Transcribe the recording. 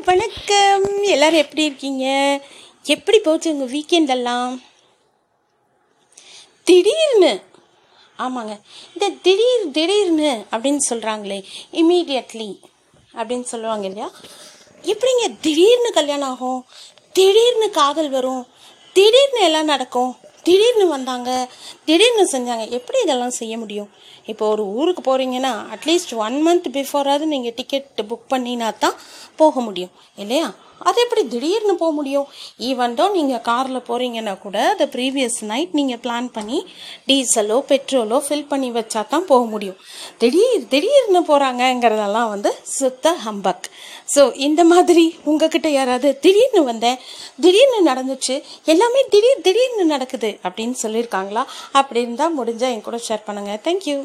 வணக்கம். எல்லாரும் எப்படி இருக்கீங்க? எப்படி போச்சு உங்கள் வீக்கெண்டெல்லாம் திடீர்னு. ஆமாங்க. இந்த திடீர் திடீர்னு அப்படின்னு சொல்கிறாங்களே இம்மீடியட்லி அப்படின்னு சொல்லுவாங்க இல்லையா? எப்படிங்க திடீர்னு கல்யாணம் ஆகும்? திடீர்னு காதல் வரும்? திடீர்னு எல்லாம் நடக்கும்? திடீர்னு வந்தாங்க? திடீர்னு செஞ்சாங்க. எப்படி இதெல்லாம் செய்ய முடியும்? இப்போ ஒரு ஊருக்கு போகிறீங்கன்னா அட்லீஸ்ட் ஒன் மந்த் பிஃபோராவது நீங்கள் டிக்கெட் புக் பண்ணினா தான் போக முடியும். இல்லையா? அது எப்படி திடீர்னு போக முடியும்? ஈவன்டோ நீங்கள் காரில் போகிறீங்கன்னா கூட அதை ப்ரீவியஸ் நைட் நீங்கள் பிளான் பண்ணி டீசலோ பெட்ரோலோ ஃபில் பண்ணி வச்சா தான் போக முடியும். திடீர் திடீர்னு போகிறாங்கங்கிறதெல்லாம் வந்து சுத்த ஹம்பக் ஸோ இந்த மாதிரி உங்ககிட்ட யாராவது திடீர்னு வந்தேன் திடீர்னு நடந்துச்சு எல்லாமே திடீர் திடீர்னு நடக்குது அப்படின்னு சொல்லியிருக்காங்களா? அப்படி இருந்தால் முடிஞ்சால் என் கூட ஷேர் பண்ணுங்கள் தேங்க்யூ